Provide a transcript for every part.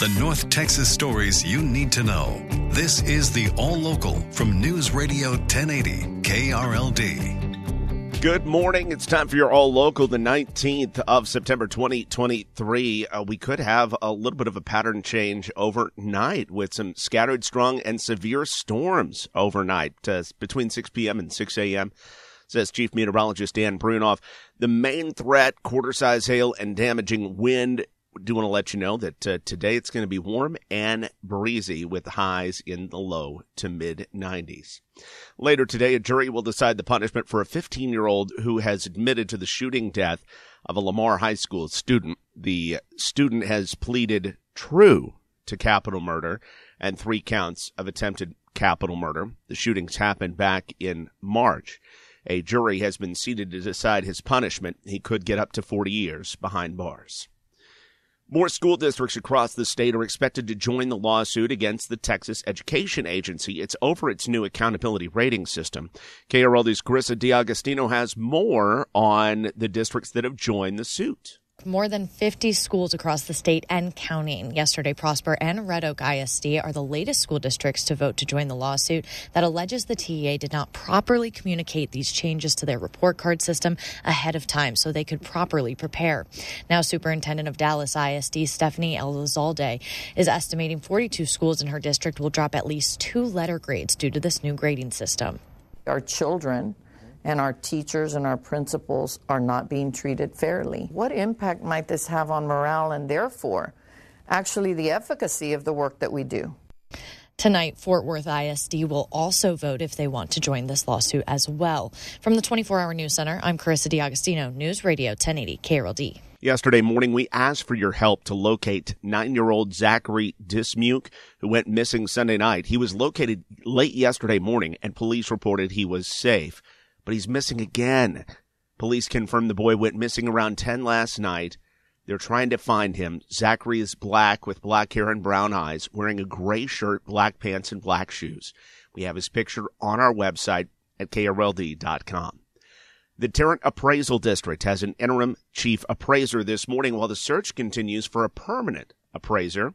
The North Texas stories you need to know. This is the All Local from News Radio 1080 KRLD. Good morning. It's time for your All Local, the 19th of September 2023. Uh, we could have a little bit of a pattern change overnight with some scattered strong and severe storms overnight uh, between 6 p.m. and 6 a.m says Chief Meteorologist Dan Brunoff. The main threat, quarter size hail and damaging wind do want to let you know that uh, today it's going to be warm and breezy with highs in the low to mid 90s. Later today, a jury will decide the punishment for a 15 year old who has admitted to the shooting death of a Lamar High School student. The student has pleaded true to capital murder and three counts of attempted capital murder. The shootings happened back in March. A jury has been seated to decide his punishment. He could get up to 40 years behind bars. More school districts across the state are expected to join the lawsuit against the Texas Education Agency. It's over its new accountability rating system. KRLD's Carissa D'Agostino has more on the districts that have joined the suit. More than 50 schools across the state and counting. Yesterday, Prosper and Red Oak ISD are the latest school districts to vote to join the lawsuit that alleges the TEA did not properly communicate these changes to their report card system ahead of time so they could properly prepare. Now, Superintendent of Dallas ISD, Stephanie Elizalde, is estimating 42 schools in her district will drop at least two letter grades due to this new grading system. Our children and our teachers and our principals are not being treated fairly. What impact might this have on morale and therefore actually the efficacy of the work that we do? Tonight, Fort Worth ISD will also vote if they want to join this lawsuit as well. From the 24 Hour News Center, I'm Carissa D'Agostino, News Radio 1080 KRLD. Yesterday morning, we asked for your help to locate nine year old Zachary Dismuke, who went missing Sunday night. He was located late yesterday morning, and police reported he was safe but he's missing again. Police confirm the boy went missing around 10 last night. They're trying to find him. Zachary is black with black hair and brown eyes, wearing a gray shirt, black pants, and black shoes. We have his picture on our website at krld.com. The Tarrant Appraisal District has an interim chief appraiser this morning while the search continues for a permanent appraiser.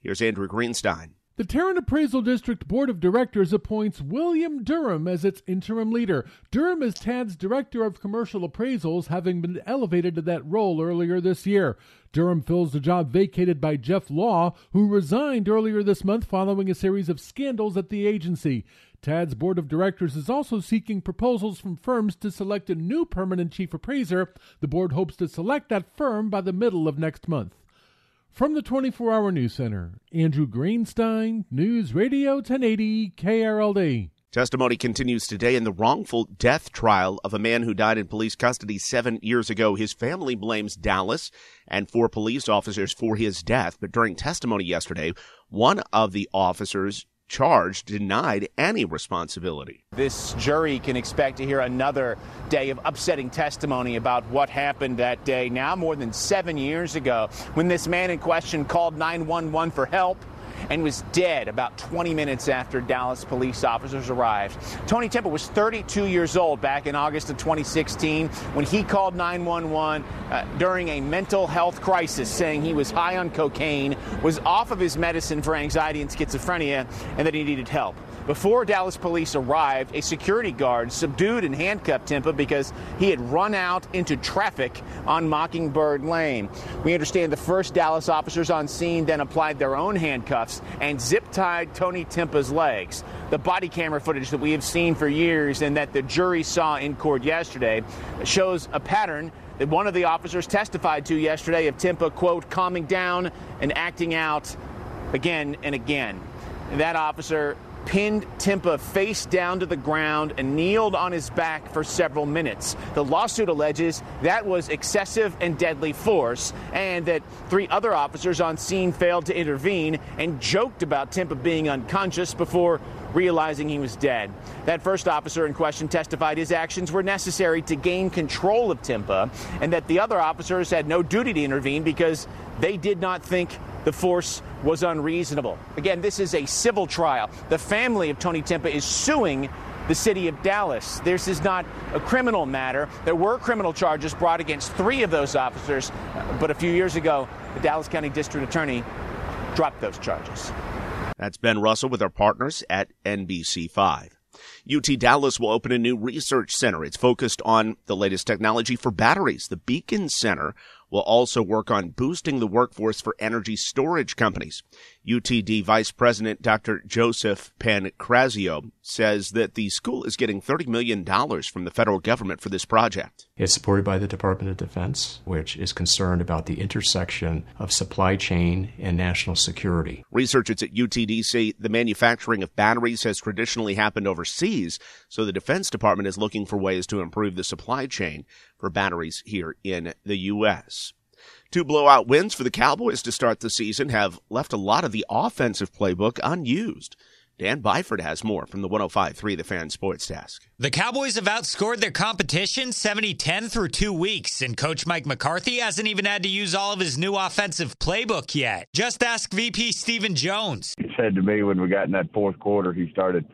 Here's Andrew Greenstein. The Tarrant Appraisal District Board of Directors appoints William Durham as its interim leader. Durham is TAD's Director of Commercial Appraisals, having been elevated to that role earlier this year. Durham fills the job vacated by Jeff Law, who resigned earlier this month following a series of scandals at the agency. TAD's board of directors is also seeking proposals from firms to select a new permanent chief appraiser. The board hopes to select that firm by the middle of next month. From the 24 Hour News Center, Andrew Greenstein, News Radio 1080 KRLD. Testimony continues today in the wrongful death trial of a man who died in police custody seven years ago. His family blames Dallas and four police officers for his death, but during testimony yesterday, one of the officers charged denied any responsibility. This jury can expect to hear another day of upsetting testimony about what happened that day, now more than seven years ago, when this man in question called 911 for help and was dead about 20 minutes after Dallas police officers arrived. Tony Timpa was 32 years old back in August of 2016 when he called 911 uh, during a mental health crisis, saying he was high on cocaine, was off of his medicine for anxiety and schizophrenia, and that he needed help. Before Dallas police arrived, a security guard subdued and handcuffed Timpa because he had run out into traffic on Mockingbird Lane. We understand the first Dallas officers on scene then applied their own handcuffs and zip tied Tony Timpa's legs. The body camera footage that we have seen for years and that the jury saw in court yesterday shows a pattern that one of the officers testified to yesterday of Timpa, quote, calming down and acting out again and again. That officer pinned Timpa face down to the ground and kneeled on his back for several minutes. The lawsuit alleges that was excessive and deadly force, and that three other officers on scene failed to intervene and joked about Timpa being unconscious before realizing he was dead. That first officer in question testified his actions were necessary to gain control of Timpa, and that the other officers had no duty to intervene because they did not think the force was unreasonable. Again, this is a civil trial. The family of Tony Timpa is suing the city of Dallas. This is not a criminal matter. There were criminal charges brought against three of those officers, but a few years ago, the Dallas County District Attorney dropped those charges. That's Ben Russell with our partners at NBC5. UT Dallas will open a new research center. It's focused on the latest technology for batteries. The Beacon Center will also work on boosting the workforce for energy storage companies. UTD Vice President Dr. Joseph Pancrazio says that the school is getting $30 million from the federal government for this project. It's supported by the Department of Defense, which is concerned about the intersection of supply chain and national security. Researchers at UTD say the manufacturing of batteries has traditionally happened overseas, so the Defense Department is looking for ways to improve the supply chain for batteries here in the U.S. Two blowout wins for the Cowboys to start the season have left a lot of the offensive playbook unused. Dan Byford has more from the 105.3 The Fan Sports Desk. The Cowboys have outscored their competition 70-10 through two weeks, and Coach Mike McCarthy hasn't even had to use all of his new offensive playbook yet. Just ask VP Stephen Jones. He said to me when we got in that fourth quarter, he started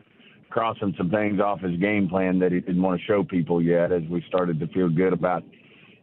crossing some things off his game plan that he didn't want to show people yet as we started to feel good about,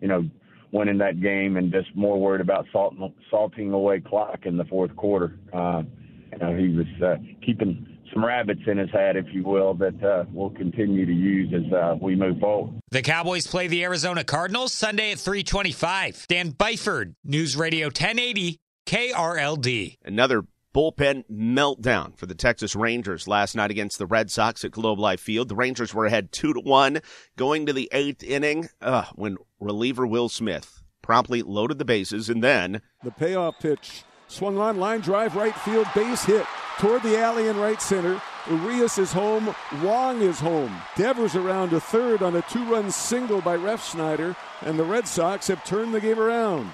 you know, winning that game and just more worried about salt, salting away clock in the fourth quarter. Uh, you know, he was uh, keeping some rabbits in his hat, if you will, that uh, we'll continue to use as uh, we move forward. The Cowboys play the Arizona Cardinals Sunday at 325. Dan Byford, News Radio 1080, KRLD. Another bullpen meltdown for the Texas Rangers last night against the Red Sox at Globe Life Field. The Rangers were ahead two to one going to the eighth inning uh, when reliever Will Smith promptly loaded the bases and then the payoff pitch swung on line drive right field base hit toward the alley in right center. Urias is home. Wong is home. Devers around to third on a two-run single by Refsnyder, and the Red Sox have turned the game around.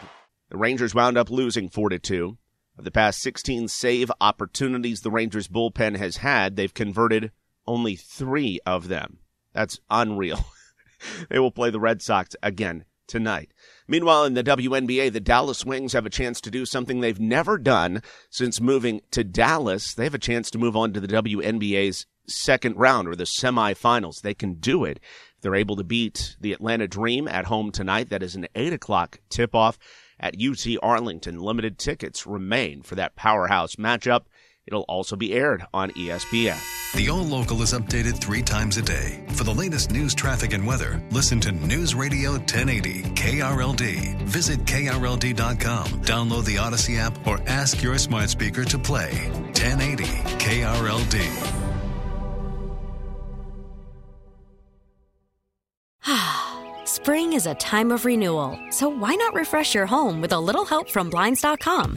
The Rangers wound up losing four to two. Of the past 16 save opportunities the Rangers bullpen has had, they've converted only three of them. That's unreal. they will play the Red Sox again tonight. Meanwhile, in the WNBA, the Dallas Wings have a chance to do something they've never done since moving to Dallas. They have a chance to move on to the WNBA's second round or the semifinals. They can do it. They're able to beat the Atlanta Dream at home tonight. That is an 8 o'clock tip off at UT Arlington. Limited tickets remain for that powerhouse matchup. It'll also be aired on ESPN. The All Local is updated three times a day. For the latest news, traffic, and weather, listen to News Radio 1080 KRLD. Visit KRLD.com, download the Audacy app, or ask your smart speaker to play 1080 KRLD. Spring is a time of renewal, so why not refresh your home with a little help from Blinds.com?